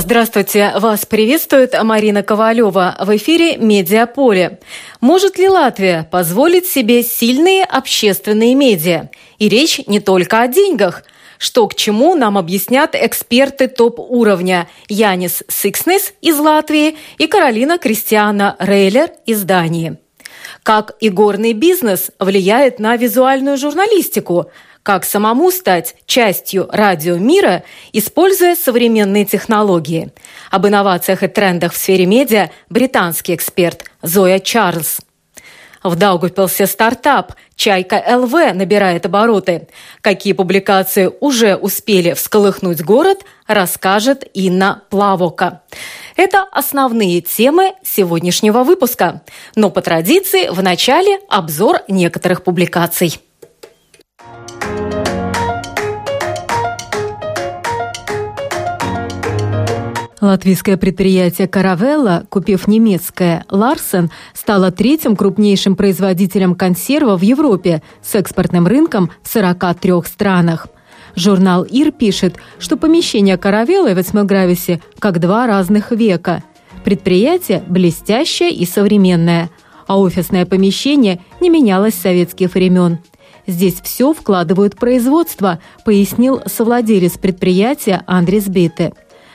Здравствуйте! Вас приветствует Марина Ковалева. В эфире «Медиаполе». Может ли Латвия позволить себе сильные общественные медиа? И речь не только о деньгах. Что к чему нам объяснят эксперты топ-уровня Янис Сикснес из Латвии и Каролина Кристиана Рейлер из Дании. Как игорный бизнес влияет на визуальную журналистику – как самому стать частью радиомира, используя современные технологии. Об инновациях и трендах в сфере медиа британский эксперт Зоя Чарльз. В Даугавпилсе стартап «Чайка ЛВ» набирает обороты. Какие публикации уже успели всколыхнуть город, расскажет Инна Плавока. Это основные темы сегодняшнего выпуска. Но по традиции в начале обзор некоторых публикаций. Латвийское предприятие «Каравелла», купив немецкое «Ларсен», стало третьим крупнейшим производителем консервов в Европе с экспортным рынком в 43 странах. Журнал «Ир» пишет, что помещение «Каравеллы» в Эцмелгрависе как два разных века. Предприятие блестящее и современное, а офисное помещение не менялось с советских времен. Здесь все вкладывают в производство, пояснил совладелец предприятия Андрес Бите.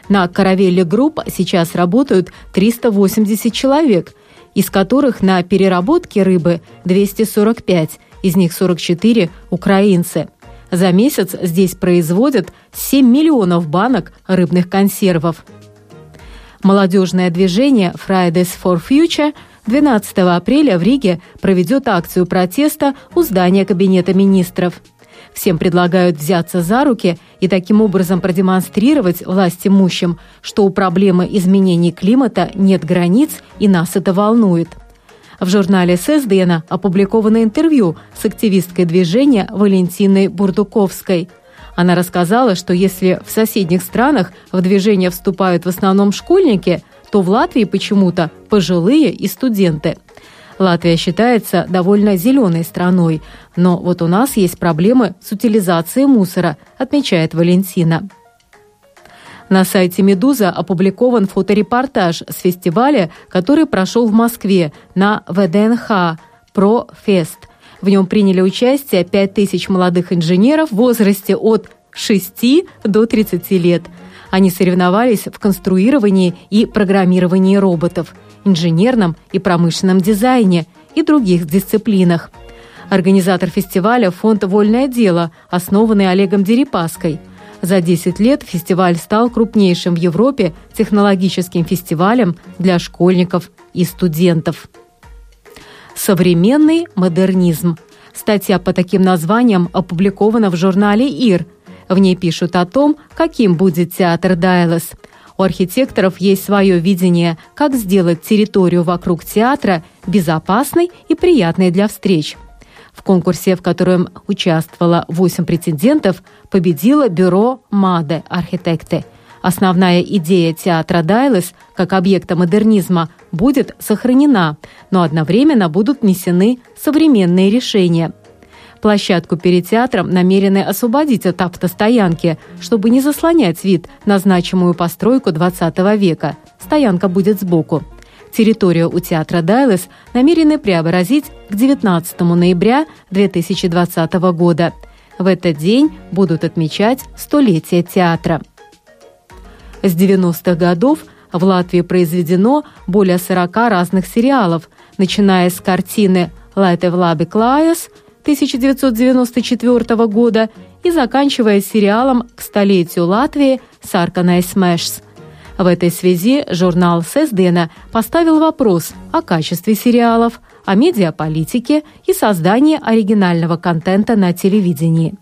На «Каравелле Групп» сейчас работают 380 человек, из которых на переработке рыбы 245, из них 44 – украинцы. За месяц здесь производят 7 миллионов банок рыбных консервов. Молодежное движение Fridays for Future 12 апреля в Риге проведет акцию протеста у здания Кабинета министров – Всем предлагают взяться за руки и таким образом продемонстрировать власть имущим, что у проблемы изменений климата нет границ и нас это волнует. В журнале ССДН опубликовано интервью с активисткой движения Валентиной Бурдуковской. Она рассказала, что если в соседних странах в движение вступают в основном школьники, то в Латвии почему-то пожилые и студенты – Латвия считается довольно зеленой страной, но вот у нас есть проблемы с утилизацией мусора, отмечает Валентина. На сайте «Медуза» опубликован фоторепортаж с фестиваля, который прошел в Москве на ВДНХ «Про Фест». В нем приняли участие 5000 молодых инженеров в возрасте от 6 до 30 лет. Они соревновались в конструировании и программировании роботов – инженерном и промышленном дизайне и других дисциплинах. Организатор фестиваля – фонд «Вольное дело», основанный Олегом Дерипаской. За 10 лет фестиваль стал крупнейшим в Европе технологическим фестивалем для школьников и студентов. Современный модернизм. Статья по таким названиям опубликована в журнале «Ир». В ней пишут о том, каким будет театр Дайлас – у архитекторов есть свое видение, как сделать территорию вокруг театра безопасной и приятной для встреч. В конкурсе, в котором участвовало 8 претендентов, победило бюро «Маде Архитекты». Основная идея театра Дайлес как объекта модернизма будет сохранена, но одновременно будут внесены современные решения – Площадку перед театром намерены освободить от автостоянки, чтобы не заслонять вид на значимую постройку 20 века. Стоянка будет сбоку. Территорию у театра Дайлес намерены преобразить к 19 ноября 2020 года. В этот день будут отмечать столетие театра. С 90-х годов в Латвии произведено более 40 разных сериалов, начиная с картины «Lai tev labi klājas» 1994 года и заканчивая сериалом к столетию Латвии «Sarkanais mežs». В этой связи журнал Сесдена поставил вопрос о качестве сериалов, о медиаполитике и создании оригинального контента на телевидении.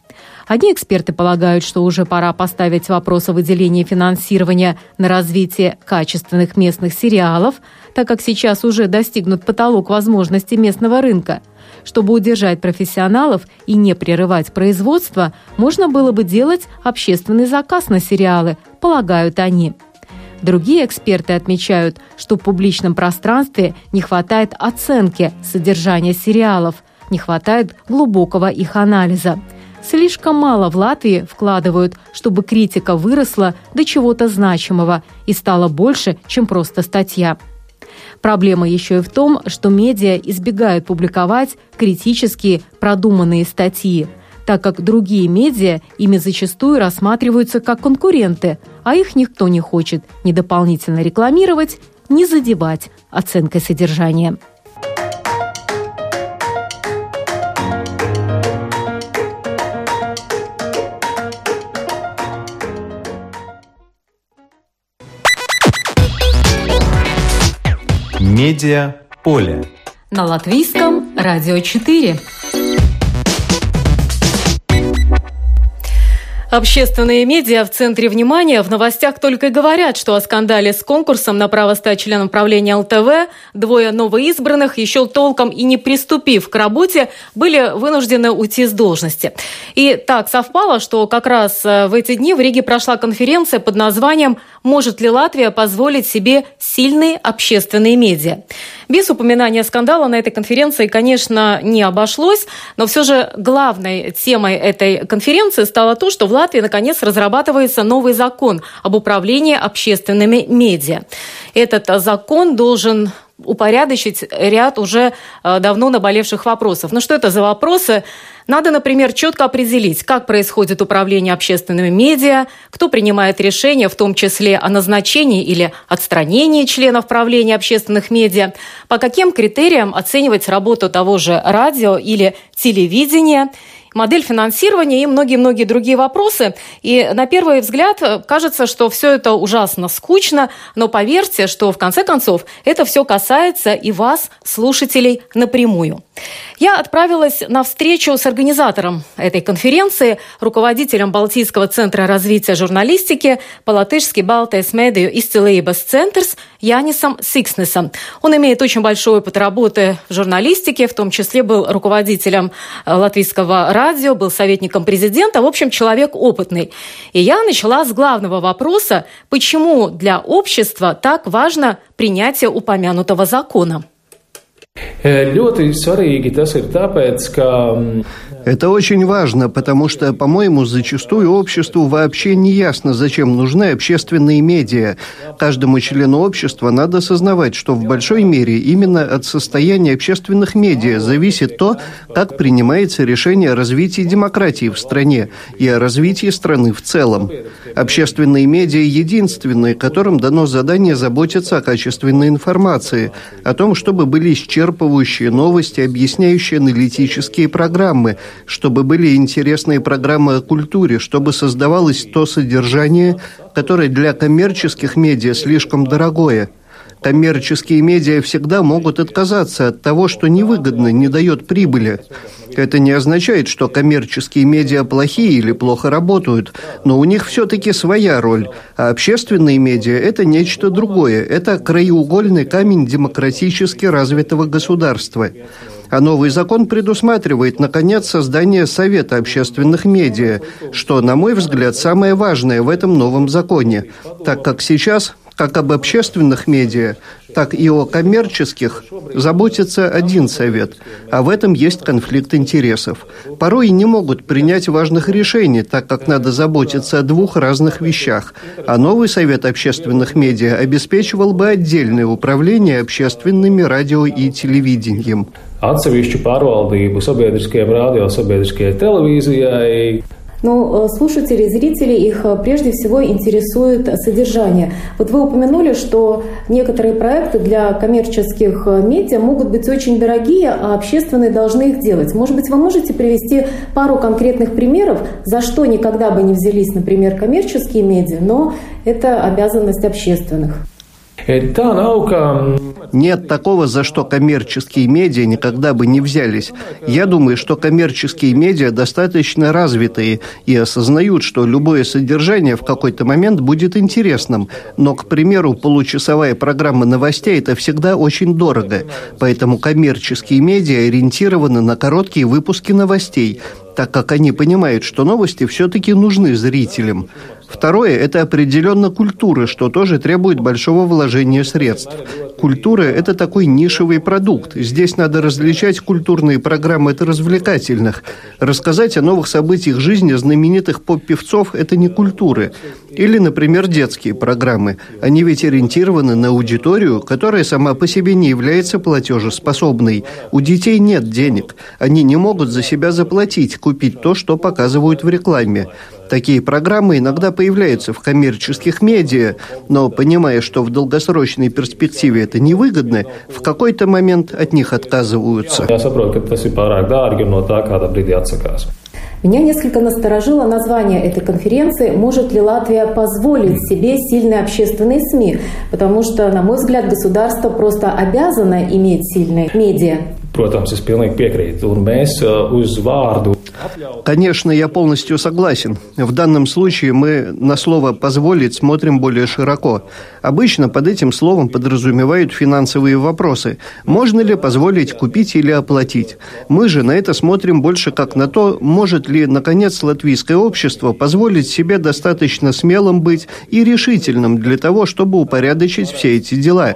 Одни эксперты полагают, что уже пора поставить вопрос о выделении финансирования на развитие качественных местных сериалов, так как сейчас уже достигнут потолок возможностей местного рынка – чтобы удержать профессионалов и не прерывать производство, можно было бы делать общественный заказ на сериалы, полагают они. Другие эксперты отмечают, что в публичном пространстве не хватает оценки содержания сериалов, не хватает глубокого их анализа. Слишком мало в Латвии вкладывают, чтобы критика выросла до чего-то значимого и стала больше, чем просто статья. Проблема еще и в том, что медиа избегают публиковать критические продуманные статьи, так как другие медиа ими зачастую рассматриваются как конкуренты, а их никто не хочет ни дополнительно рекламировать, ни задевать оценкой содержания. Медиа поле. На латвийском радио 4. Общественные медиа в центре внимания в новостях только и говорят, что о скандале с конкурсом на право стать членом правления ЛТВ двое новоизбранных, еще толком и не приступив к работе, были вынуждены уйти с должности. И так совпало, что как раз э, в эти дни в Риге прошла конференция под названием «Может ли Латвия позволить себе сильные общественные медиа?». Без упоминания скандала на этой конференции, конечно, не обошлось, но все же главной темой этой конференции стало то, что в Латвии наконец разрабатывается новый закон об управлении общественными медиа. Этот закон должен упорядочить ряд уже э, давно наболевших вопросов. Ну что это за вопросы? Надо, например, четко определить, как происходит управление общественными медиа, кто принимает решения, в том числе о назначении или отстранении членов правления общественных медиа, по каким критериям оценивать работу того же радио или телевидения – модель финансирования и многие-многие другие вопросы. И на первый взгляд кажется, что все это ужасно скучно, но поверьте, что в конце концов это все касается и вас, слушателей, напрямую. Я отправилась на встречу с организатором этой конференции, руководителем Балтийского центра развития журналистики по-латышски «Балтес Медию Изцелейбас Центрс» Янисом Сикснесом. Он имеет очень большой опыт работы в журналистике, в том числе был руководителем э, латвийского радио, был советником президента, в общем, человек опытный. И я начала с главного вопроса, почему для общества так важно принятие упомянутого закона. Это очень важно, потому что, по-моему, зачастую обществу вообще не ясно, зачем нужны общественные медиа. Каждому члену общества надо осознавать, что в большой мере именно от состояния общественных медиа зависит то, как принимается решение о развитии демократии в стране и о развитии страны в целом. Общественные медиа единственные, которым дано задание заботиться о качественной информации, о том, чтобы были исчерпывающие новости, объясняющие аналитические программы – чтобы были интересные программы о культуре, чтобы создавалось то содержание, которое для коммерческих медиа слишком дорогое. Коммерческие медиа всегда могут отказаться от того, что невыгодно, не дает прибыли. Это не означает, что коммерческие медиа плохие или плохо работают, но у них все-таки своя роль. А общественные медиа – это нечто другое. Это краеугольный камень демократически развитого государства. А новый закон предусматривает, наконец, создание Совета общественных медиа, что, на мой взгляд, самое важное в этом новом законе, так как сейчас как об общественных медиа, так и о коммерческих заботится один совет, а в этом есть конфликт интересов. Порой не могут принять важных решений, так как надо заботиться о двух разных вещах, а новый совет общественных медиа обеспечивал бы отдельное управление общественными радио и телевидением. Atsevišķu pārvaldību sabiedriskajam radio, sabiedriskajai televīzijai, но э, слушатели, зрители, их э, прежде всего интересует содержание. Вот вы упомянули, что некоторые проекты для коммерческих э, медиа могут быть очень дорогие, а общественные должны их делать. Может быть, вы можете привести пару конкретных примеров, за что никогда бы не взялись, например, коммерческие медиа, но это обязанность общественных? Нет такого, за что коммерческие медиа никогда бы не взялись. Я думаю, что коммерческие медиа достаточно развитые и осознают, что любое содержание в какой-то момент будет интересным. Но, к примеру, получасовая программа новостей – это всегда очень дорого. Поэтому коммерческие медиа ориентированы на короткие выпуски новостей, так как они понимают, что новости все-таки нужны зрителям. Второе – это определенно культура, что тоже требует большого вложения средств. Культура – это такой нишевый продукт. Здесь надо различать культурные программы от развлекательных. Рассказать о новых событиях жизни знаменитых поп-певцов – это не культура. Или, например, детские программы. Они ведь ориентированы на аудиторию, которая сама по себе не является платежеспособной. У детей нет денег. Они не могут за себя заплатить, купить то, что показывают в рекламе. Такие программы иногда появляются в коммерческих медиа, но понимая, что в долгосрочной перспективе это невыгодно, в какой-то момент от них отказываются. Меня несколько насторожило название этой конференции «Может ли Латвия позволить себе сильные общественные СМИ?» Потому что, на мой взгляд, государство просто обязано иметь сильные медиа. Protams, es pilnīgi vārdu Конечно, я полностью согласен. В данном случае мы на слово «позволить» смотрим более широко. Обычно под этим словом подразумевают финансовые вопросы. Можно ли позволить купить или оплатить? Мы же на это смотрим больше как на то, может ли, наконец, латвийское общество позволить себе достаточно смелым быть и решительным для того, чтобы упорядочить все эти дела.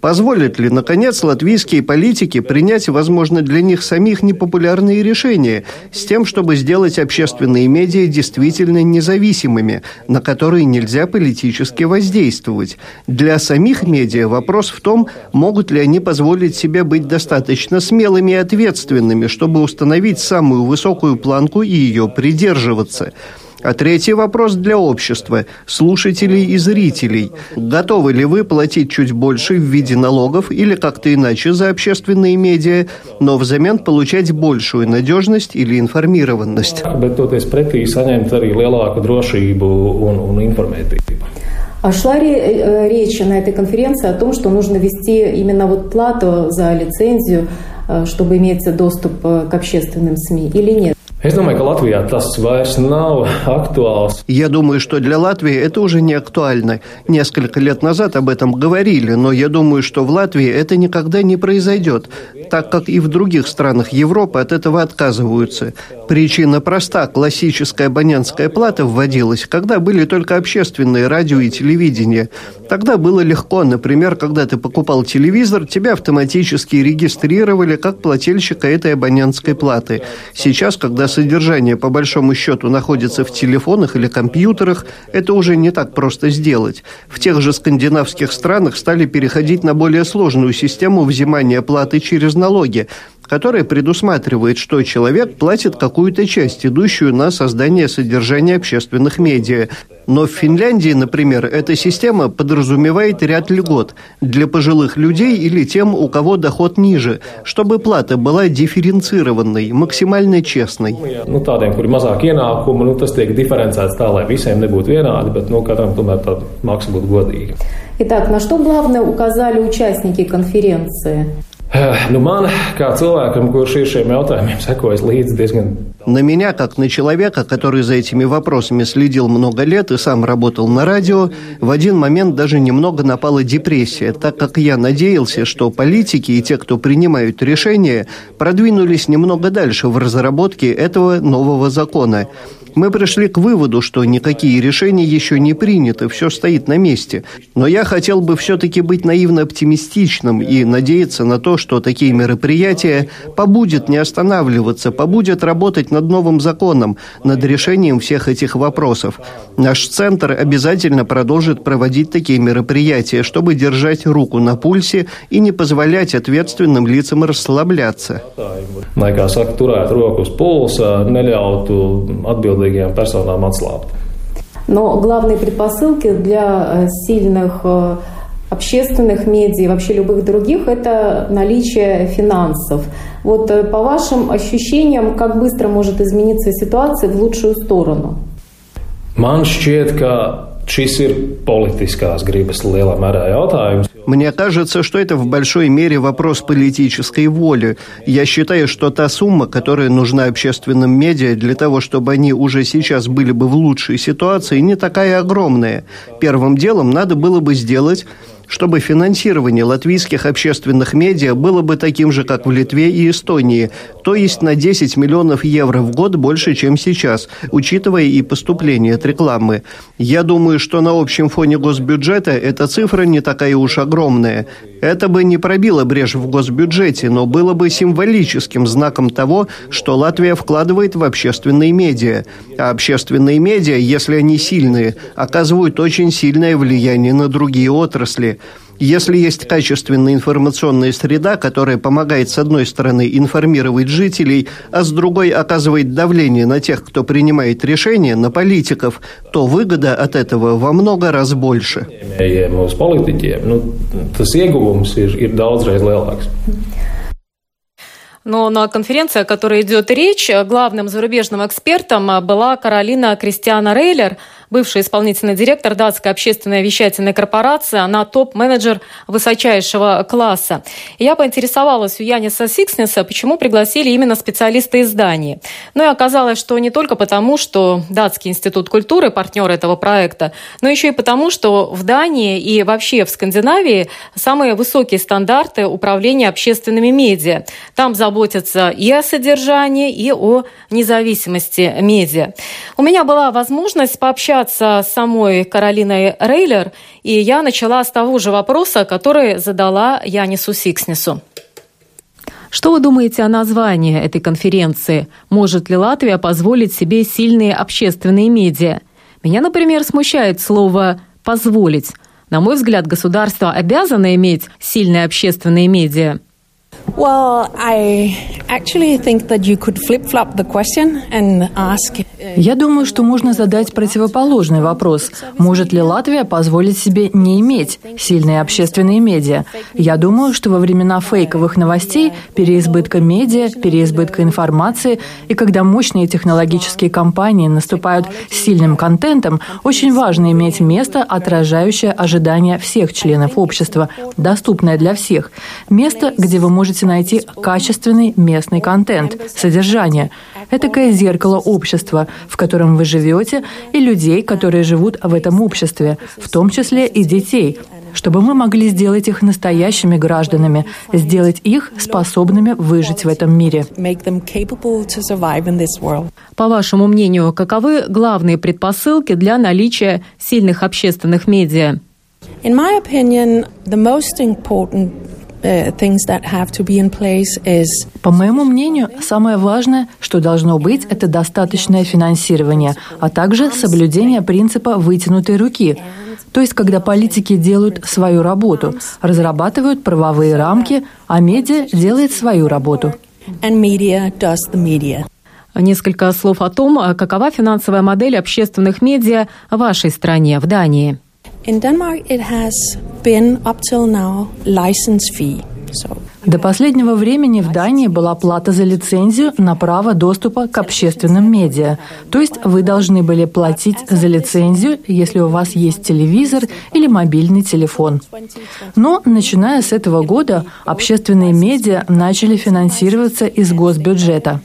Позволят ли, наконец, латвийские политики принять, возможно, для них самих непопулярные решения с тем, чтобы сделать общественные медиа действительно независимыми, на которые нельзя политически воздействовать? Для самих медиа вопрос в том, могут ли они позволить себе быть достаточно смелыми и ответственными, чтобы установить самую высокую планку и ее придерживаться. А третий вопрос для общества, слушателей и зрителей. Готовы ли вы платить чуть больше в виде налогов или как-то иначе за общественные медиа, но взамен получать большую надежность или информированность? А шла э, речь на этой конференции о том, что нужно ввести именно вот плату за лицензию, э, чтобы иметь доступ э, к общественным СМИ или нет? Es domāju, ka Latvijā tas vairs. Я думаю, что для Латвии это уже не актуально. Несколько лет назад об этом говорили, но я думаю, что в Латвии это никогда не произойдет, так как и в других странах Европы от этого отказываются. Причина проста. Классическая абонентская плата вводилась, когда были только общественные радио и телевидение. Тогда было легко. Например, когда ты покупал телевизор, тебя автоматически регистрировали как плательщика этой абонентской платы. Сейчас, когда содержание по большому счету находится в телефонах или компьютерах, это уже не так просто сделать. В тех же скандинавских странах стали переходить на более сложную систему взимания платы через налоги, которая предусматривает, что человек платит какую-то часть, идущую на создание содержания общественных медиа. Но в Финляндии, например, эта система подразумевает ряд льгот для пожилых людей или тем, у кого доход ниже, чтобы плата была дифференцированной, максимально честной. Nu, tādiem, kuri mazāk ienākumi, nu, tas tiek diferencēts tā, lai visiem nebūtu vienādi, bet nu, katram tomēr tā maksa būtu godīga. Итак, на что главное указали участники конференции? Nu man, cilvēkam, kurš ir šiem jautājumiem sekojis līdzi diezgan на меня, как на человека, который за этими вопросами следил много лет и сам работал на радио, в один момент даже немного напала депрессия, так как я надеялся, что политики и те, кто принимают решения, продвинулись немного дальше в разработке этого нового закона. Мы пришли к выводу, что никакие решения еще не приняты, все стоит на месте. Но я хотел бы все-таки быть наивно оптимистичным и надеяться на то, что такие мероприятия побудет не останавливаться, побудет работать над новым законом, над решением всех этих вопросов. Наш центр обязательно продолжит проводить такие мероприятия, чтобы держать руку на пульсе и не позволять ответственным лицам расслабляться. Lai, kā saka, turēt roku uz pulsa, neļautu atbildīgajām personām atslābt. Но главные предпосылки для э, сильных э, общественных медиа и вообще любых других – это наличие финансов. Вот э, по вашим ощущениям, как быстро может измениться ситуация в лучшую сторону? Man šķiet, ka Мне кажется, что это в большой мере вопрос политической воли. Я считаю, что та сумма, которая нужна общественным медиа для того, чтобы они уже сейчас были бы в лучшей ситуации, не такая огромная. Первым делом надо было бы сделать чтобы финансирование латвийских общественных медиа было бы таким же, как в Литве и Эстонии, то есть на 10 миллионов евро в год больше, чем сейчас, учитывая и поступление от рекламы. Я думаю, что на общем фоне госбюджета эта цифра не такая уж огромная. Это бы не пробило брешь в госбюджете, но было бы символическим знаком того, что Латвия вкладывает в общественные медиа. А общественные медиа, если они сильные, оказывают очень сильное влияние на другие отрасли. Если есть качественная информационная среда, которая помогает, с одной стороны, информировать жителей, а с другой оказывает давление на тех, кто принимает решения, на политиков, то выгода от этого во много раз больше. Но на конференции, о которой идет речь, главным зарубежным экспертом была Каролина Кристиана Рейлер – бывший исполнительный директор датской общественной вещательной корпорации, она топ-менеджер высочайшего класса. И я поинтересовалась у Яниса Сикснеса, почему пригласили именно специалиста из Дании. Ну и оказалось, что не только потому, что Датский институт культуры партнер этого проекта, но еще и потому, что в Дании и вообще в Скандинавии самые высокие стандарты управления общественными медиа. Там заботятся и о содержании, и о независимости медиа. У меня была возможность пообщаться общаться с самой Каролиной Рейлер, и я начала с того же вопроса, который задала Янису Сикснесу. Что вы думаете о названии этой конференции? Может ли Латвия позволить себе сильные общественные медиа? Меня, например, смущает слово «позволить». На мой взгляд, государство обязано иметь сильные общественные медиа. Я думаю, что можно задать противоположный вопрос. Может ли Латвия позволить себе не иметь сильные общественные медиа? Я думаю, что во времена фейковых новостей, переизбытка медиа, переизбытка информации, и когда мощные технологические компании наступают с сильным контентом, очень важно иметь место, отражающее ожидания всех членов общества, доступное для всех. Место, где вы можете найти качественный местный контент, содержание. Это такое зеркало общества, в котором вы живете, и людей, которые живут в этом обществе, в том числе и детей, чтобы мы могли сделать их настоящими гражданами, сделать их способными выжить в этом мире. По вашему мнению, каковы главные предпосылки для наличия сильных общественных медиа? In my opinion, the most important По моему мнению, самое важное, что должно быть, это достаточное финансирование, а также соблюдение принципа вытянутой руки. То есть, когда политики делают свою работу, разрабатывают правовые рамки, а медиа делает свою работу. Несколько слов о том, какова финансовая модель общественных медиа в вашей стране, в Дании. In Denmark it has been up till now license fee. До последнего времени в Дании была плата за лицензию на право доступа к общественным медиа. То есть вы должны были платить за лицензию, если у вас есть телевизор или мобильный телефон. Но начиная с этого года общественные медиа начали финансироваться из госбюджета.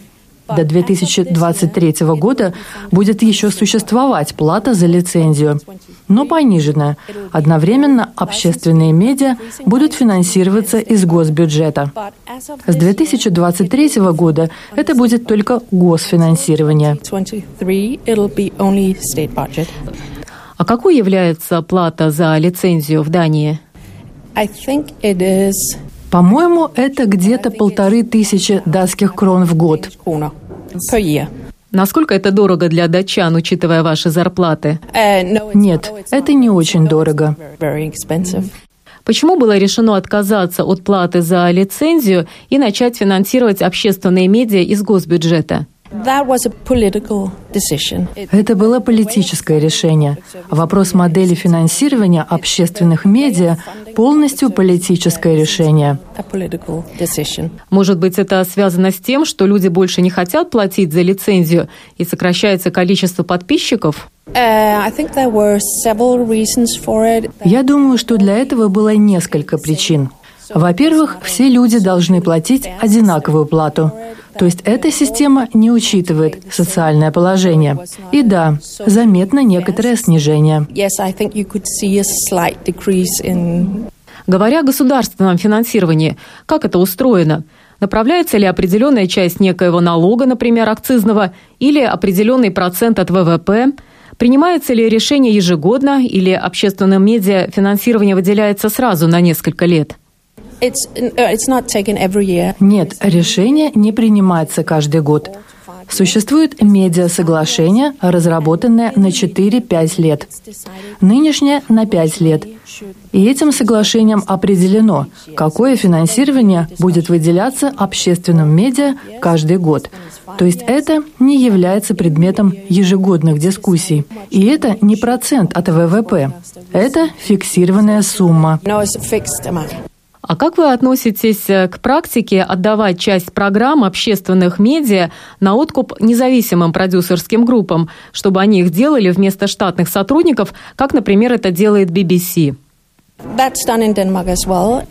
До 2023 года будет еще существовать плата за лицензию, но пониженная. Одновременно общественные медиа будут финансироваться из госбюджета. С 2023 года это будет только госфинансирование. А какой является плата за лицензию в Дании? По-моему, это где-то полторы тысячи датских крон в год. Насколько это дорого для датчан, учитывая ваши зарплаты? Нет, это не очень дорого. Почему было решено отказаться от платы за лицензию и начать финансировать общественные медиа из госбюджета? Это было политическое решение. Вопрос модели финансирования общественных медиа полностью политическое решение. Может быть, это связано с тем, что люди больше не хотят платить за лицензию и сокращается количество подписчиков? Uh, Я думаю, что для этого было несколько причин. Во-первых, все люди должны платить одинаковую плату. То есть эта система не учитывает социальное положение. И да, заметно некоторое снижение. Говоря о государственном финансировании, как это устроено? Направляется ли определенная часть некоего налога, например, акцизного, или определенный процент от ВВП? Принимается ли решение ежегодно или общественным медиа финансирование выделяется сразу на несколько лет? Uh, Нет, решение не принимается каждый год. Существует медиа-соглашение, разработанное на 4-5 лет. Нынешнее – на 5 лет. И этим соглашением определено, какое финансирование будет выделяться общественным медиа каждый год. То есть это не является предметом ежегодных дискуссий. И это не процент от ВВП. Это фиксированная сумма. А как вы относитесь э, к практике отдавать часть программ общественных медиа на откуп независимым продюсерским группам, чтобы они их делали вместо штатных сотрудников, как, например, это делает BBC?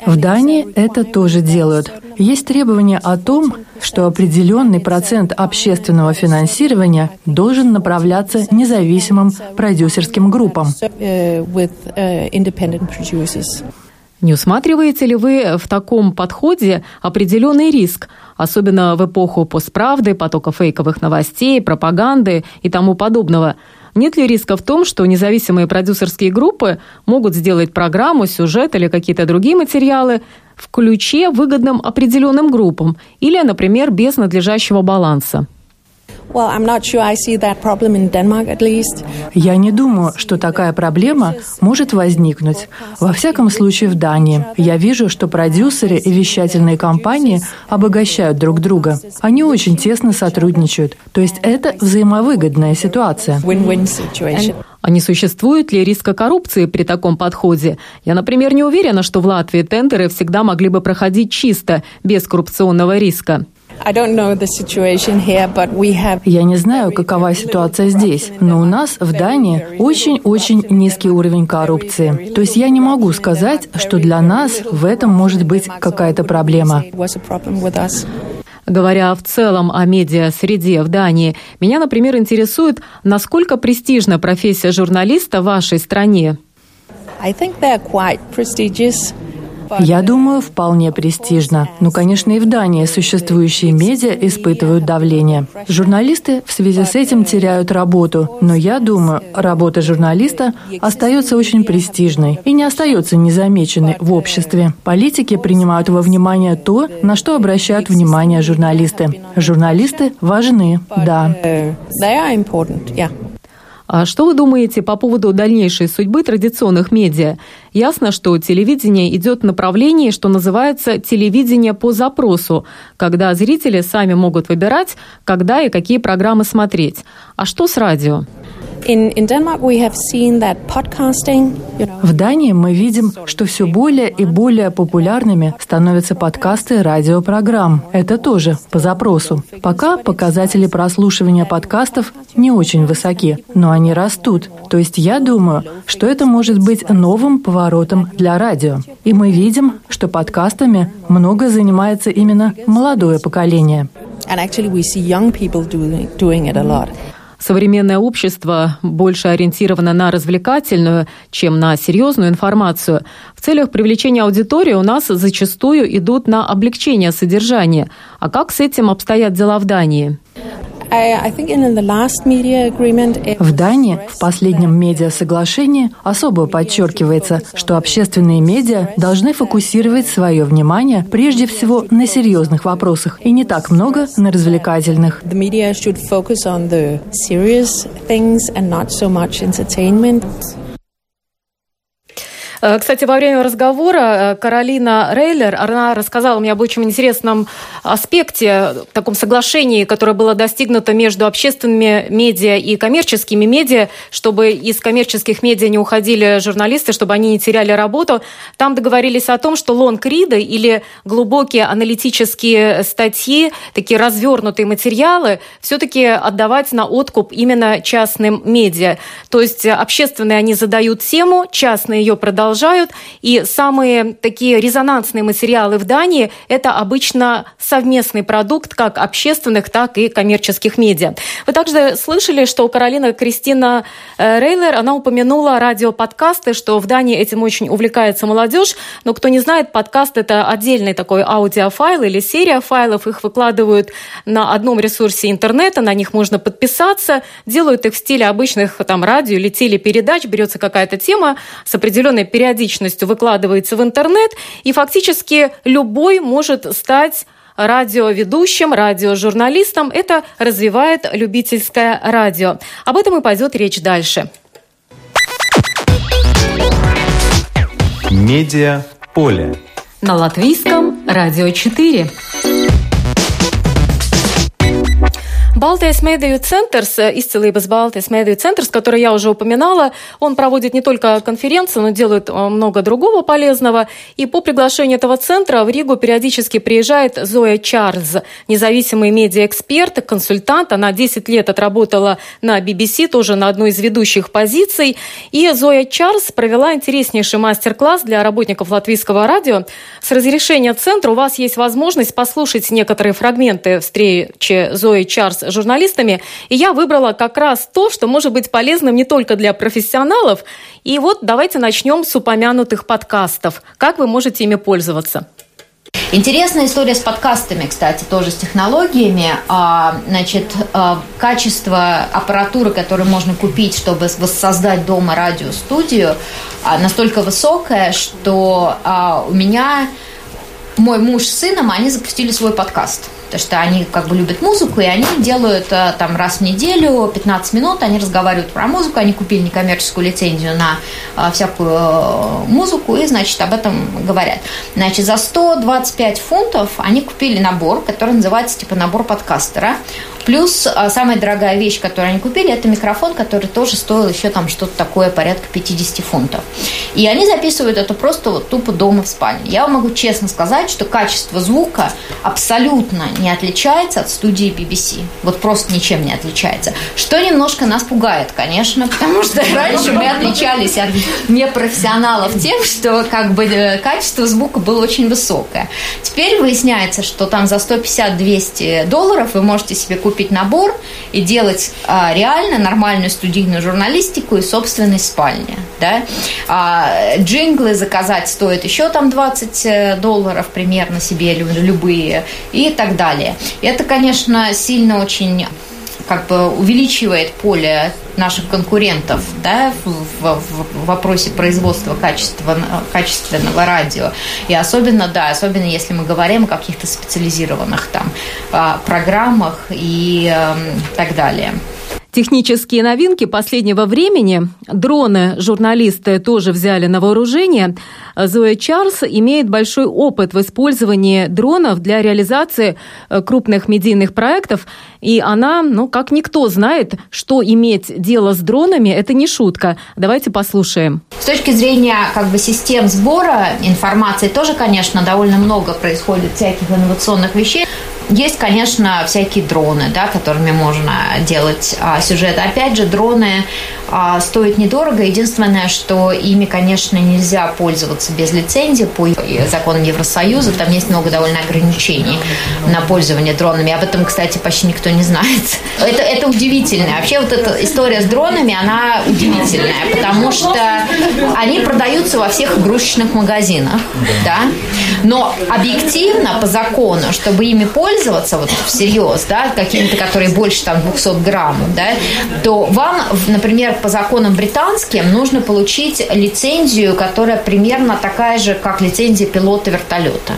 В Дании это тоже делают. Есть требования о том, что определенный процент общественного финансирования должен направляться независимым продюсерским группам. Не усматриваете ли вы в таком подходе определенный риск, особенно в эпоху постправды, потока фейковых новостей, пропаганды и тому подобного? Нет ли риска в том, что независимые продюсерские группы могут сделать программу, сюжет или какие-то другие материалы в ключе, выгодным определенным группам или, например, без надлежащего баланса? Я не думаю, что такая проблема может возникнуть. Во всяком случае, в Дании. Я вижу, что продюсеры и вещательные компании обогащают друг друга. Они очень тесно сотрудничают. То есть это взаимовыгодная ситуация. А не существует ли риска коррупции при таком подходе? Я, например, не уверена, что в Латвии тендеры всегда могли бы проходить чисто, без коррупционного риска. Я не знаю, какова ситуация здесь, но у нас в Дании очень-очень низкий уровень коррупции. То есть я не могу сказать, что для нас в этом может быть какая-то проблема. Говоря в целом о медиа-среде в Дании, меня, например, интересует, насколько престижна профессия журналиста в вашей стране. I think they're quite prestigious. Я думаю, вполне престижно. Ну, конечно, и в Дании существующие медиа испытывают давление. Журналисты в связи с этим теряют работу, но я думаю, работа журналиста остается очень престижной и не остается незамеченной в обществе. Политики принимают во внимание то, на что обращают внимание журналисты. Журналисты важны, да. А что вы думаете по поводу дальнейшей судьбы традиционных медиа? Ясно, что телевидение идет в направлении, что называется телевидение по запросу, когда зрители сами могут выбирать, когда и какие программы смотреть. А что с радио? В Дании мы видим, что все более и более популярными становятся подкасты радиопрограмм. Это тоже по запросу. Пока показатели прослушивания подкастов не очень высоки, но они растут. То есть я думаю, что это может быть новым поворотом для радио. И мы видим, что подкастами много занимается именно молодое поколение. And actually we see young people doing, doing it a lot. Современное общество больше ориентировано на развлекательную, чем на серьезную информацию. В целях привлечения аудитории у нас зачастую идут на облегчение содержания. А как с этим обстоят дела в Дании? В Дании в последнем медиа-соглашении особо подчеркивается, что общественные медиа должны фокусировать свое внимание прежде всего на серьезных вопросах и не так много на развлекательных. Э, кстати, во время разговора э, Каролина Рейлер, она рассказала мне об очень интересном аспекте, таком соглашении, которое было достигнуто между общественными медиа и коммерческими медиа, чтобы из коммерческих медиа не уходили журналисты, чтобы они не теряли работу. Там договорились о том, что лонг-риды или глубокие аналитические статьи, такие развернутые материалы, все-таки отдавать на откуп именно частным медиа. То есть общественные они задают тему, частные ее продолжают, и самые такие резонансные материалы в Дании – это обычно совместный продукт как общественных, так и коммерческих медиа. Вы также слышали, что Каролина Кристина э, Рейлер, она упомянула радиоподкасты, что в Дании этим очень увлекается молодежь, но кто не знает, подкаст – это отдельный такой аудиофайл или серия файлов, их выкладывают на одном ресурсе интернета, на них можно подписаться, делают их в стиле обычных там радио или телепередач, берется какая-то тема, с определенной периодичностью выкладывается в интернет, и фактически любой может стать радиоведущим, радиожурналистом. Это развивает любительское радио. Об этом и пойдет речь дальше. Медиа поле. На латвийском радио 4. Балтijas медиа центрс, изцелības Балтijas медиа центрс, который я уже упоминала, он проводит не только конференции, но делает э, много другого полезного. И по приглашению этого центра в Ригу периодически приезжает Зоя Чарльз, независимый медиаэксперт, консультант. Она 10 лет отработала на BBC, тоже на одной из ведущих позиций. И Зоя Чарльз провела интереснейший мастер-класс для работников латвийского радио. С разрешения центра у вас есть возможность послушать некоторые фрагменты встречи Зои Чарльз журналистами, и я выбрала как раз то, что может быть полезным не только для профессионалов. И вот давайте начнем с упомянутых подкастов. Как вы можете ими пользоваться? Интересная история с подкастами, кстати, тоже с технологиями. А, значит, а, качество аппаратуры, которую можно купить, чтобы воссоздать дома радиостудию, а, настолько высокое, что у меня мой муж с сыном, они запустили свой подкаст – потому что они как бы любят музыку, и они делают э, там раз в неделю, 15 минут, они разговаривают про музыку, они купили некоммерческую лицензию на э, всякую э, музыку, и, значит, об этом говорят. Значит, за 125 фунтов они купили набор, который называется типа набор подкастера. Плюс самая дорогая вещь, которую они купили, это микрофон, который тоже стоил еще там что-то такое порядка 50 фунтов. И они записывают это просто вот тупо дома в спальне. Я вам могу честно сказать, что качество звука абсолютно не отличается от студии BBC. Вот просто ничем не отличается. Что немножко нас пугает, конечно, потому что раньше мы отличались от непрофессионалов тем, что как бы э, качество звука было очень высокое. Теперь выясняется, что там за 150-200 долларов вы можете себе купить набор и делать а, реально нормальную студийную журналистику и собственной спальне. Да? А, джинглы заказать стоит еще там 20 э, долларов примерно себе любые и так далее. Это, конечно, сильно очень как бы увеличивает поле наших конкурентов да, в, в, в вопросе производства качественного, качественного радио. И особенно, да, особенно если мы говорим о каких-то специализированных там а, программах и э, так далее. Технические новинки последнего времени. Дроны журналисты тоже взяли на вооружение. Зоя Чарльз имеет большой опыт в использовании дронов для реализации э, крупных медийных проектов. И она, ну, как никто знает, что иметь дело с дронами – это не шутка. Давайте послушаем. С точки зрения как бы, систем сбора информации тоже, конечно, довольно много происходит всяких инновационных вещей. Есть, конечно, всякие дроны, да, которыми можно делать а, сюжет. Опять же, дроны а, стоят недорого. Единственное, что ими, конечно, нельзя пользоваться без лицензии по законам Евросоюза. Там есть много довольно ограничений на пользование дронами. Об этом, кстати, почти никто не знает. Это, это удивительно. Вообще вот эта история с дронами, она удивительная, потому что они продаются во всех игрушечных магазинах, да. Но объективно, по закону, чтобы ими пользоваться вот всерьез, да, какими-то, которые больше там 200 грамм, да, то вам, например, по законам британским нужно получить лицензию, которая примерно такая же, как лицензия пилота вертолета.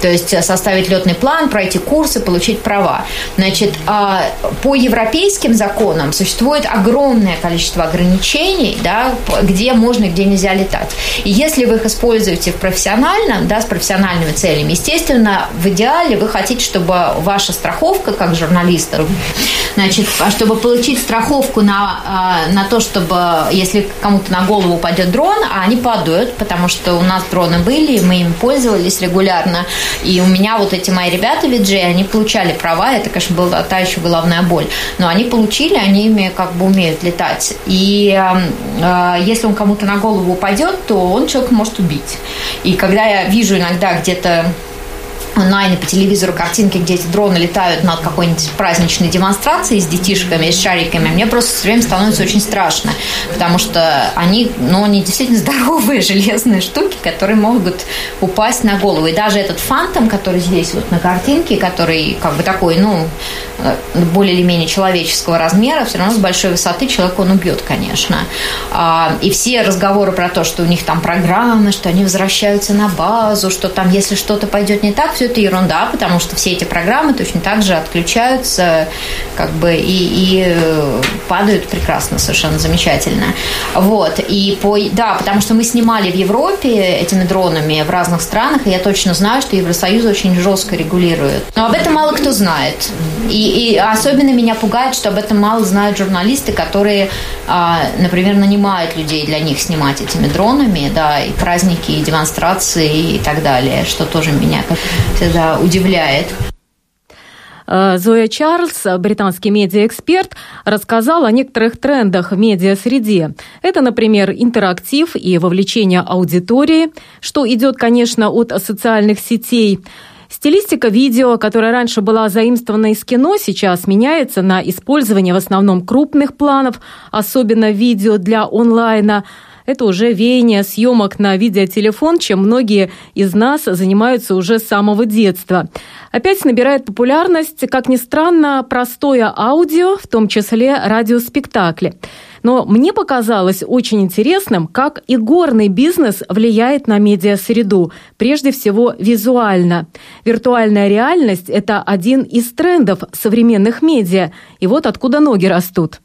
То есть э, составить летный план, пройти курсы, получить права. Значит, а, по европейским законам существует огромное количество ограничений, да, где можно где нельзя летать. И если вы их используете в профессиональном, да, с профессиональными целями, естественно, в идеале вы хотите, чтобы ваша страховка, как журналиста, значит, а чтобы получить страховку на, а, на то, чтобы если кому-то на голову упадет дрон, а они падают, потому что у нас дроны были, мы им пользовались регулярно, и у меня вот эти мои ребята виджей, они получали права, это, конечно, была та еще головная боль, но они получили, они ими как бы умеют летать. И э, если он кому-то на голову упадет, то он человека может убить. И когда я вижу иногда где-то онлайн и по телевизору картинки, где эти дроны летают над какой-нибудь праздничной демонстрацией с детишками, с шариками, мне просто все время становится очень страшно, потому что они, ну, они действительно здоровые железные штуки, которые могут упасть на голову. И даже этот фантом, который здесь вот на картинке, который как бы такой, ну, э, более или менее человеческого размера, все равно с большой высоты человек он убьет, конечно. А, и все разговоры про то, что у них там программы, что они возвращаются на базу, что там, если что-то пойдет не так, все это ерунда, потому что все эти программы точно так же отключаются как бы и, и э, падают прекрасно, совершенно замечательно. Вот. И по, да, потому что мы снимали в Европе этими дронами в разных странах, и я точно знаю, что Евросоюз очень жестко регулирует. Но об этом мало кто знает. И, и особенно меня пугает, что об этом мало знают журналисты, которые, а, например, нанимают людей для них снимать этими дронами, да, и праздники, и демонстрации и так далее, что тоже меня всегда удивляет. Э, Зоя Чарльз, британский медиаэксперт, рассказал о некоторых трендах в медиасреде. Это, например, интерактив и вовлечение аудитории, что идет, конечно, от социальных сетей. Стилистика видео, которая раньше была заимствована из кино, сейчас меняется на использование в основном крупных планов, особенно видео для онлайна – это уже веяние съемок на видеотелефон, чем многие из нас занимаются уже с самого детства. Опять набирает популярность, как ни странно, простое аудио, в том числе радиоспектакли. Но мне показалось очень интересным, как и горный бизнес влияет на медиасреду, прежде всего визуально. Виртуальная реальность – это один из трендов современных медиа. И вот откуда ноги растут.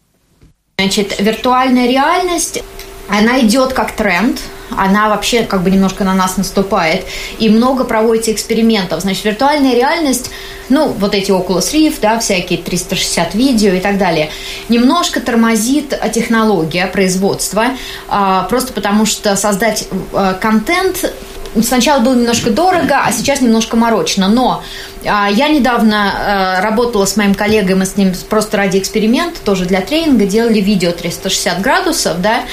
Значит, виртуальная реальность она идет как тренд, она вообще как бы немножко на нас наступает, и много проводится экспериментов. Значит, виртуальная реальность, ну, вот эти Oculus Rift, да, всякие 360 видео и так далее, немножко тормозит технология производства, а, просто потому что создать а, контент сначала было немножко дорого, а сейчас немножко морочно. Но а, я недавно а, работала с моим коллегой, мы с ним просто ради эксперимента, тоже для тренинга, делали видео 360 градусов, да,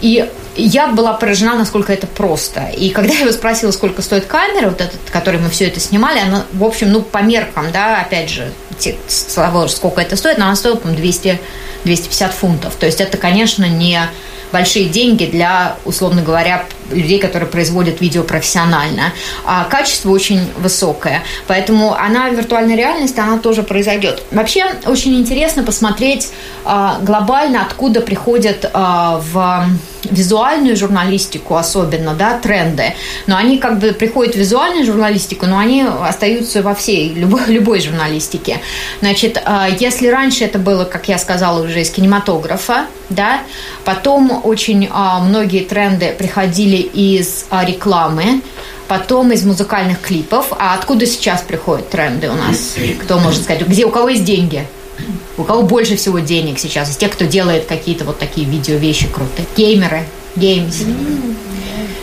и я была поражена, насколько это просто. И когда я его спросила, сколько стоит камера, вот этот, которой мы все это снимали, она, в общем, ну, по меркам, да, опять же, те, сколько это стоит, но она стоила, по 200, 250 фунтов. То есть это, конечно, не большие деньги для, условно говоря, людей, которые производят видео профессионально. А качество очень высокое. Поэтому она, виртуальная реальность, она тоже произойдет. Вообще очень интересно посмотреть а, глобально, откуда приходят а, в визуальную журналистику особенно, да, тренды. Но они как бы приходят в визуальную журналистику, но они остаются во всей, любой, любой журналистике. Значит, а, если раньше это было, как я сказала, уже из кинематографа, да, потом очень многие тренды приходили приходили из а, рекламы, потом из музыкальных клипов. А откуда сейчас приходят тренды у нас? Кто может сказать? Где у кого есть деньги? У кого больше всего денег сейчас? Из тех, кто делает какие-то вот такие видео вещи крутые. Геймеры, геймс.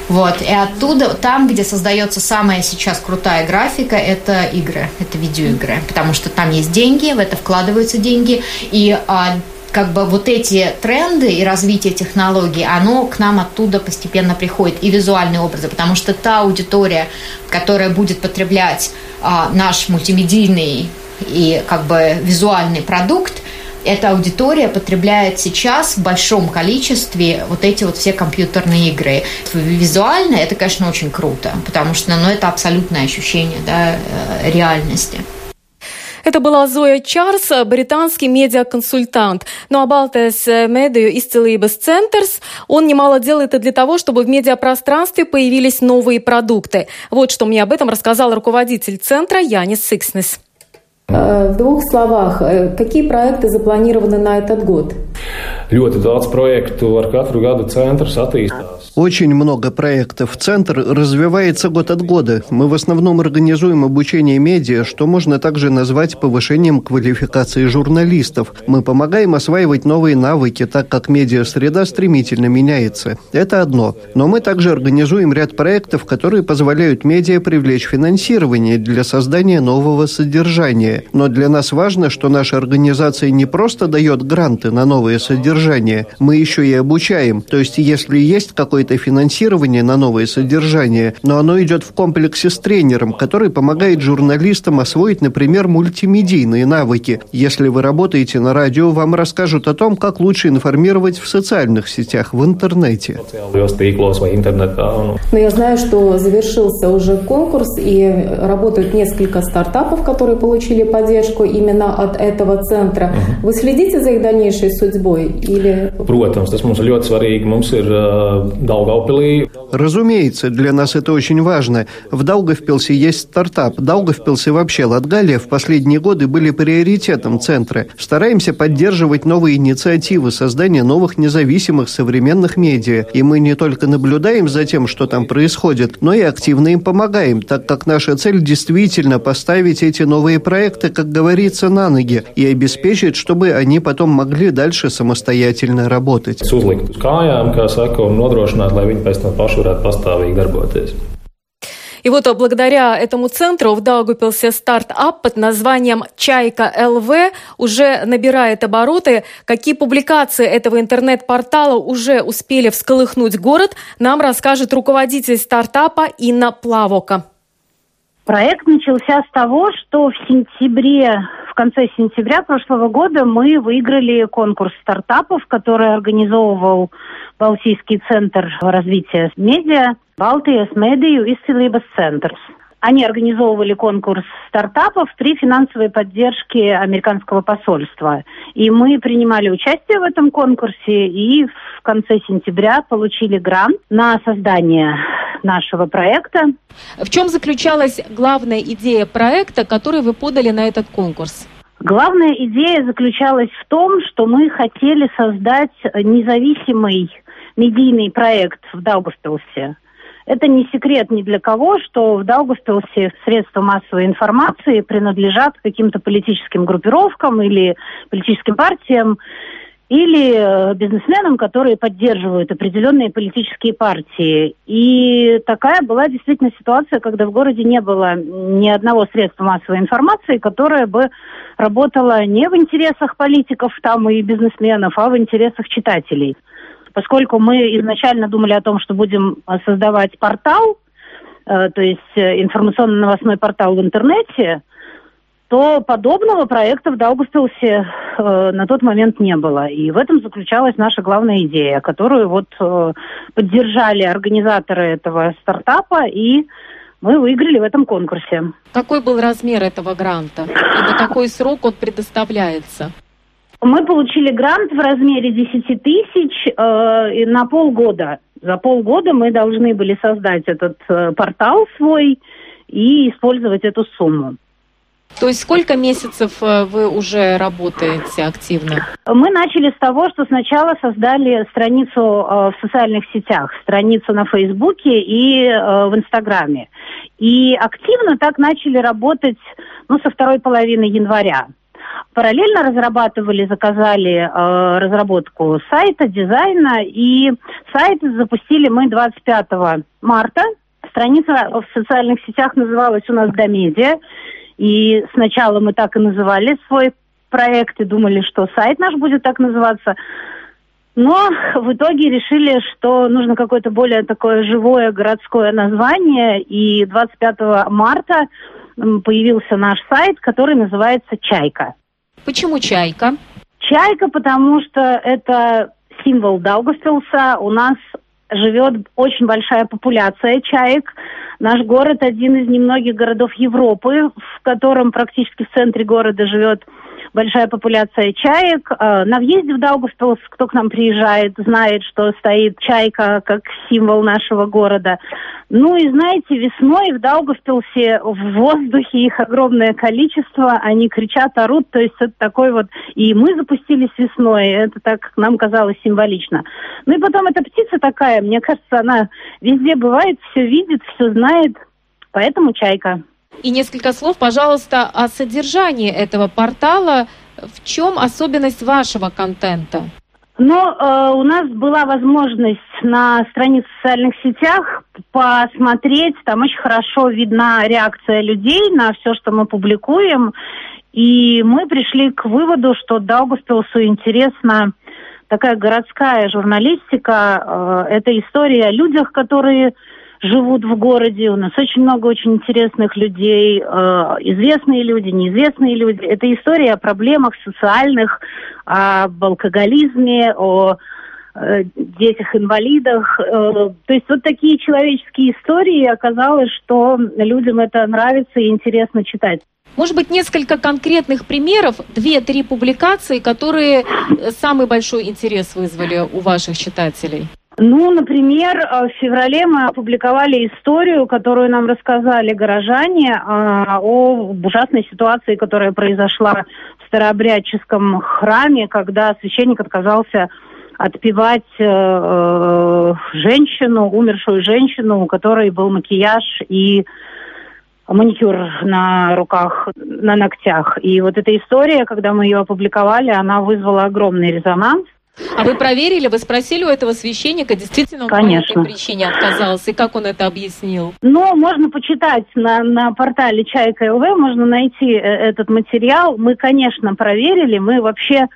Вот, и оттуда, там, где создается самая сейчас крутая графика, это игры, это видеоигры, потому что там есть деньги, в это вкладываются деньги, и а, как бы вот эти тренды и развитие технологий, оно к нам оттуда постепенно приходит, и визуальные образы, потому что та аудитория, которая будет потреблять а, наш мультимедийный и как бы визуальный продукт, эта аудитория потребляет сейчас в большом количестве вот эти вот все компьютерные игры. Визуально это, конечно, очень круто, потому что ну, это абсолютное ощущение да, э, реальности. Это была Зоя Чарс, британский медиаконсультант. Ну а Baltijas Mediju izcilības centrs, он немало делает и для того, чтобы в медиапространстве появились новые продукты. Вот что мне об этом рассказал руководитель центра Янис Сикснес. Э, в двух словах, э, какие проекты запланированы на этот год? Ļoti daudz projektu ar katru gadu centrs attīstās. Очень много проектов. Центр развивается год от года. Мы в основном организуем обучение медиа, что можно также назвать повышением квалификации журналистов. Мы помогаем осваивать новые навыки, так как медиа-среда стремительно меняется. Это одно. Но мы также организуем ряд проектов, которые позволяют медиа привлечь финансирование для создания нового содержания. Но для нас важно, что наша организация не просто дает гранты на новое содержание, мы еще и обучаем. То есть, если есть какое-то финансирование на новое содержание, но оно идет в комплексе с тренером, который помогает журналистам освоить, например, мультимедийные навыки. Если вы работаете на радио, вам расскажут о том, как лучше информировать в социальных сетях, в интернете. Но я знаю, что завершился уже конкурс, и работают несколько стартапов, которые получили поддержку именно от этого центра. Вы следите за их дальнейшей судьбой? Или... Protams, tas mums ļoti svarīgi. Mums ir Даугавпилī. Разумеется, для нас это очень важно. В Даугавпилсе есть стартап. Даугавпилс и вообще Латгалия в последние годы были приоритетом центра. Стараемся поддерживать новые инициативы, создание новых независимых современных медиа. И мы не только наблюдаем за тем, что там происходит, но и активно им помогаем, так как наша цель действительно поставить эти новые проекты, как говорится, на ноги и обеспечить, чтобы они потом могли дальше самостоятельно работать. И вот благодаря этому центру в Даугупилсе стартап под названием «Чайка ЛВ» уже набирает обороты. Какие публикации этого интернет-портала уже успели всколыхнуть город, нам расскажет руководитель стартапа Инна Плавока. Проект начался с того, что в сентябре, в конце сентября прошлого года мы выиграли конкурс стартапов, который организовывал Балтийский центр развития медиа, Балтijas медию и Силибас Центрс. Они организовывали конкурс стартапов при финансовой поддержке американского посольства. И мы принимали участие в этом конкурсе и в конце сентября получили грант на создание нашего проекта. В чем заключалась главная идея проекта, который вы подали на этот конкурс? Главная идея заключалась в том, что мы хотели создать независимый медийный проект в Даугавпилсе. Это не секрет ни для кого, что в Даугавпилсе средства массовой информации принадлежат каким-то политическим группировкам или политическим партиям, или э, бизнесменам, которые поддерживают определенные политические партии. И такая была действительно ситуация, когда в городе не было ни одного средства массовой информации, которое бы работало не в интересах политиков там и бизнесменов, а в интересах читателей. Поскольку мы изначально думали о том, что будем э, создавать портал, э, то есть э, информационно-новостной портал в интернете, то подобного проекта в Даугавпилсе э, на тот момент не было. И в этом заключалась наша главная идея, которую вот поддержали организаторы этого стартапа, и мы выиграли в этом конкурсе. Какой был размер этого гранта? И на какой срок он предоставляется? Мы получили грант в размере 10 тысяч э, на полгода. За полгода мы должны были создать этот э, портал свой и использовать эту сумму. То есть сколько месяцев э, вы уже работаете активно? Мы начали с того, что сначала создали страницу э, в социальных сетях, страницу на Фейсбуке и э, в Инстаграме. И активно так начали работать ну, со второй половины января. Параллельно разрабатывали, заказали э, разработку сайта, дизайна, и сайт запустили мы 25 марта. Страница в социальных сетях называлась у нас «Домедиа». И сначала мы так и называли свой проект и думали, что сайт наш будет так называться. Но в итоге решили, что нужно какое-то более такое живое городское название. И 25 марта появился наш сайт, который называется «Чайка». Почему чайка? Чайка, потому что это символ Даугавпилса. У нас живет очень большая популяция чаек. Наш город один из немногих городов Европы, в котором практически в центре города живет большая популяция чаек. Э, на въезде в Даугавпилс, кто к нам приезжает, знает, что стоит чайка как символ нашего города. Ну и знаете, весной в Даугавпилсе в воздухе их огромное количество, они кричат, орут, то есть это такой вот... И мы запустились весной, это так нам казалось символично. Ну и потом эта птица такая, мне кажется, она везде бывает, все видит, все знает, поэтому чайка. И несколько слов, пожалуйста, о содержании этого портала. В чем особенность вашего контента? Ну, э, у нас была возможность на странице в социальных сетях посмотреть, там очень хорошо видна реакция людей на все, что мы публикуем. И мы пришли к выводу, что Даугавпилсу интересна такая городская журналистика. Э, это история о людях, которые живут в городе. У нас очень много очень интересных людей, э, известные люди, неизвестные люди. Это история о проблемах социальных, об алкоголизме, о э, детях-инвалидах. Э, то есть вот такие человеческие истории. Оказалось, что людям это нравится и интересно читать. Может быть, несколько конкретных примеров, две-три публикации, которые самый большой интерес вызвали у ваших читателей? Ну, например, э, в феврале мы опубликовали историю, которую нам рассказали горожане а, о ужасной ситуации, которая произошла в старообрядческом храме, когда священник отказался отпевать э, э, женщину, умершую женщину, у которой был макияж и маникюр на руках, на ногтях. И вот эта история, когда мы ее опубликовали, она вызвала огромный резонанс. А вы проверили, вы спросили у этого священника, действительно он Конечно. по этой причине отказался, и как он это объяснил? Ну, можно почитать на, на портале Чайка ЛВ, можно найти э, этот материал. Мы, конечно, проверили, мы вообще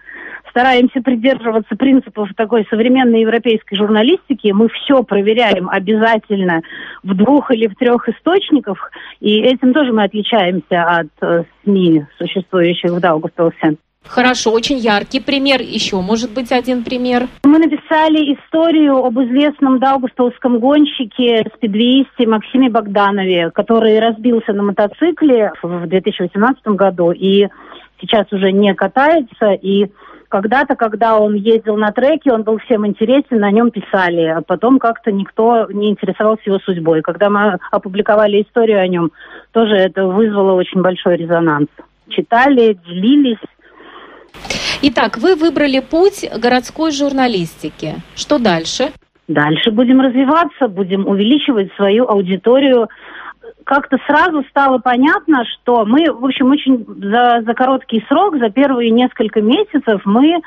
стараемся придерживаться принципов такой современной европейской журналистики. Мы все проверяем обязательно в двух или в трех источниках, и этим тоже мы отличаемся от э, СМИ, существующих в Даугавпилсе. Хорошо, очень яркий пример. Еще, может быть, один пример? Мы написали историю об известном даугавпилском гонщике, спидвеисте Максиме Богданове, который разбился на мотоцикле в 2018 году и сейчас уже не катается. И когда-то, когда он ездил на треке, он был всем интересен, на нем писали. А потом как-то никто не интересовался его судьбой. Когда мы опубликовали историю о нем, тоже это вызвало очень большой резонанс. Читали, делились. Итак, вы выбрали путь городской журналистики. Что дальше? Дальше будем развиваться, будем увеличивать свою аудиторию. Как-то сразу стало понятно, что мы, в общем, очень за, за короткий срок, за первые несколько месяцев мы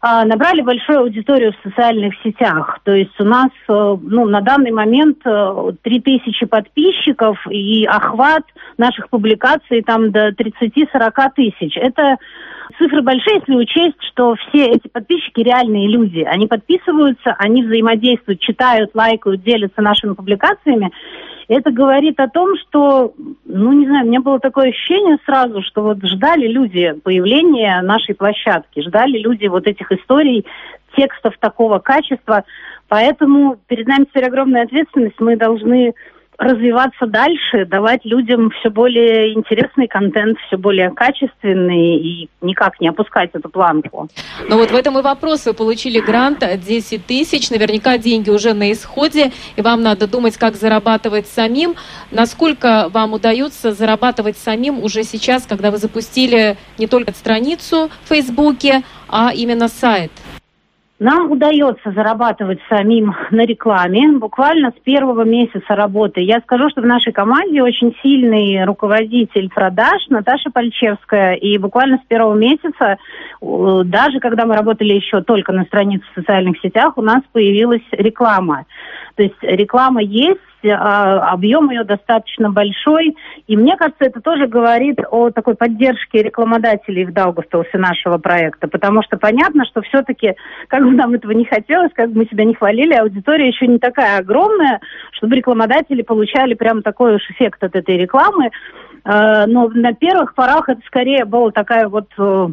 а, набрали большую аудиторию в социальных сетях. То есть у нас э, ну, на данный момент 3000 э, подписчиков и охват наших публикаций там до 30-40 тысяч. Это Цифры большие, если учесть, что все эти подписчики реальные люди. Они подписываются, они взаимодействуют, читают, лайкают, делятся нашими публикациями. Это говорит о том, что, ну, не знаю, у меня было такое ощущение сразу, что вот ждали люди появления нашей площадки, ждали люди вот этих историй, текстов такого качества. Поэтому перед нами теперь огромная ответственность. Мы должны развиваться дальше, давать людям все более интересный контент, все более качественный и никак не опускать эту планку. Но вот в этом и вопрос. Вы получили грант 10 тысяч, наверняка деньги уже на исходе, и вам надо думать, как зарабатывать самим. Насколько вам удается зарабатывать самим уже сейчас, когда вы запустили не только страницу в Фейсбуке, а именно сайт? Нам удается зарабатывать самим на рекламе буквально с первого месяца работы. Я скажу, что в нашей команде очень сильный руководитель продаж Наташа Пальчевская. И буквально с первого месяца, даже когда мы работали еще только на странице в социальных сетях, у нас появилась реклама. То есть реклама есть, объем ее достаточно большой. И мне кажется, это тоже говорит о такой поддержке рекламодателей в Даугавпилсе нашего проекта, потому что понятно, что все-таки, как бы нам этого не хотелось, как бы мы себя не хвалили, аудитория еще не такая огромная, чтобы рекламодатели получали прям такой уж эффект от этой рекламы. Э, но на первых порах это скорее была такая вот, э,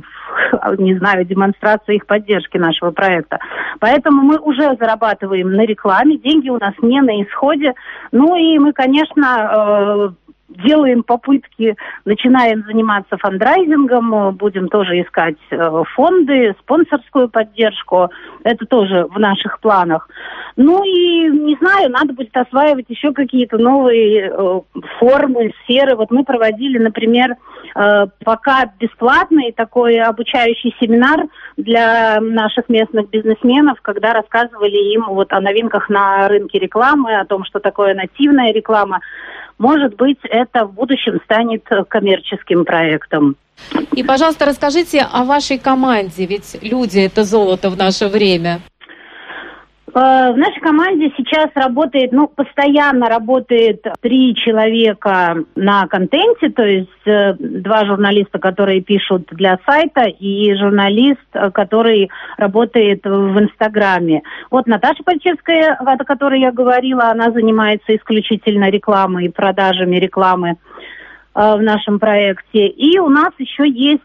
не знаю, демонстрация их поддержки нашего проекта. Поэтому мы уже зарабатываем на рекламе, деньги у нас не на исходе. Ну и мы, конечно, делаем попытки, начинаем заниматься фандрайзингом, будем тоже искать э, фонды, спонсорскую поддержку. Это тоже в наших планах. Ну и, не знаю, надо будет осваивать еще какие-то новые э, формы, сферы. Вот мы проводили, например, э, пока бесплатный такой обучающий семинар для наших местных бизнесменов, когда рассказывали им вот о новинках на рынке рекламы, о том, что такое нативная реклама. Может быть, это в будущем станет коммерческим проектом. И, пожалуйста, расскажите о вашей команде, ведь люди – это золото в наше время. Э, в нашей команде сейчас работает, ну, постоянно работает три человека на контенте, то есть э, два журналиста, которые пишут для сайта, и журналист, э, который работает в Инстаграме. Вот Наташа Пальчевская, о которой я говорила, она занимается исключительно рекламой и продажами рекламы в нашем проекте. И у нас еще есть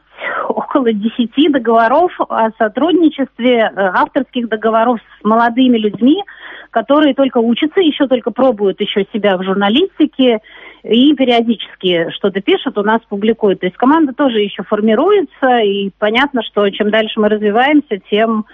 около десяти договоров о сотрудничестве, э, авторских договоров с молодыми людьми, которые только учатся, еще только пробуют еще себя в журналистике и периодически что-то пишут, у нас публикуют. То есть команда тоже еще формируется, и понятно, что чем дальше мы развиваемся, тем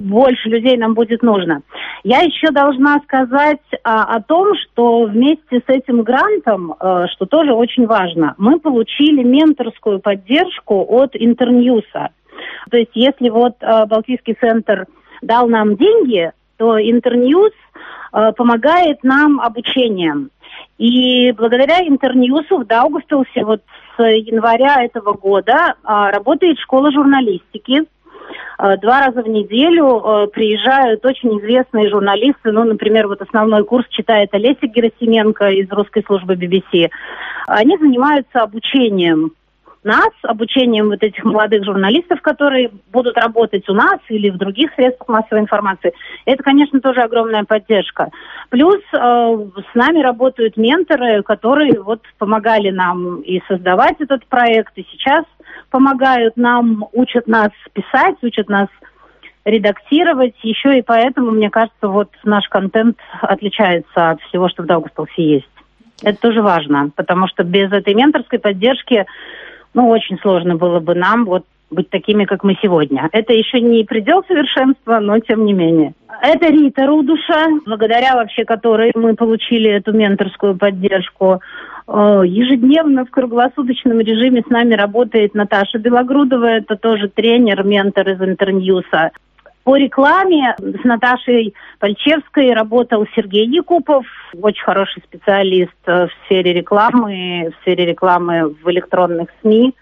больше людей нам будет нужно. Я еще должна сказать а, о том, что вместе с этим грантом, а, что тоже очень важно, мы получили менторскую поддержку от Интерньюса. То есть если вот а, Балтийский центр дал нам деньги, то Интерньюс а, помогает нам обучением. И благодаря Интерньюсу в Даугавпилсе вот с января этого года а, работает школа журналистики, два раза в неделю э, приезжают очень известные журналисты. Ну, например, вот основной курс читает Олеся Герасименко из русской службы BBC. Они занимаются обучением нас, обучением вот этих молодых журналистов, которые будут работать у нас или в других средствах массовой информации, это, конечно, тоже огромная поддержка. Плюс э, с нами работают менторы, которые вот помогали нам и создавать этот проект, и сейчас помогают нам, учат нас писать, учат нас редактировать. Еще и поэтому, мне кажется, вот наш контент отличается от всего, что в Даугавпилсе есть. Это тоже важно, потому что без этой менторской поддержки, ну, очень сложно было бы нам вот быть такими, как мы сегодня. Это еще не предел совершенства, но тем не менее. Это Рита Рудуша, благодаря вообще которой мы получили эту менторскую поддержку. Э, ежедневно в круглосуточном режиме с нами работает Наташа Белогрудова, это тоже тренер, ментор из Интерньюса. По рекламе с Наташей Пальчевской работал Сергей Якупов, очень хороший специалист в сфере рекламы, в сфере рекламы в электронных СМИ.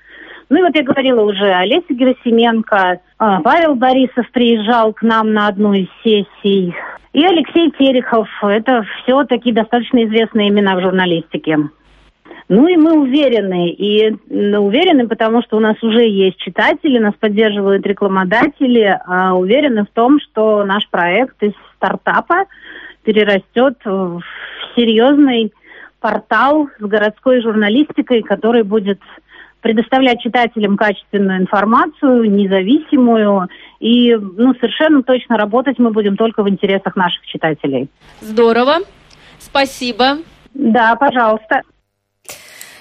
Ну и вот я говорила уже Олеся Герасименко, а, Павел Борисов приезжал к нам на одну из сессий, и Алексей Терехов. Это все такие достаточно известные имена в журналистике. Ну и мы уверены, и уверены, потому что у нас уже есть читатели, нас поддерживают рекламодатели, а уверены в том, что наш проект из стартапа перерастет в серьезный портал с городской журналистикой, который будет предоставлять читателям качественную информацию, независимую, и ну, совершенно точно работать мы будем только в интересах наших читателей. Здорово. Спасибо. Да, пожалуйста.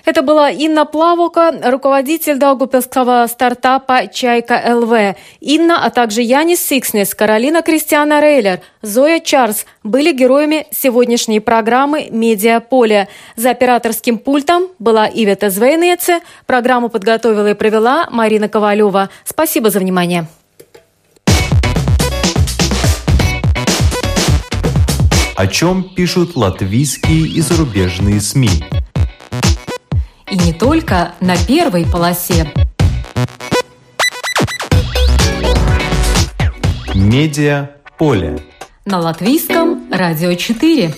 Это была Инна Плавока, руководитель Даугупилского стартапа «Чайка ЛВ». Инна, а также Янис Сикснес, Каролина Кристиана Рейлер, Зоя Чарльз были героями сегодняшней программы «Медиаполе». За операторским пультом была Ивета Звейнеце. Программу подготовила и провела Марина Ковалева. Спасибо за внимание. О чем пишут латвийские и зарубежные СМИ? И не только на первой полосе. Медиа поле. На латвийском радио 4.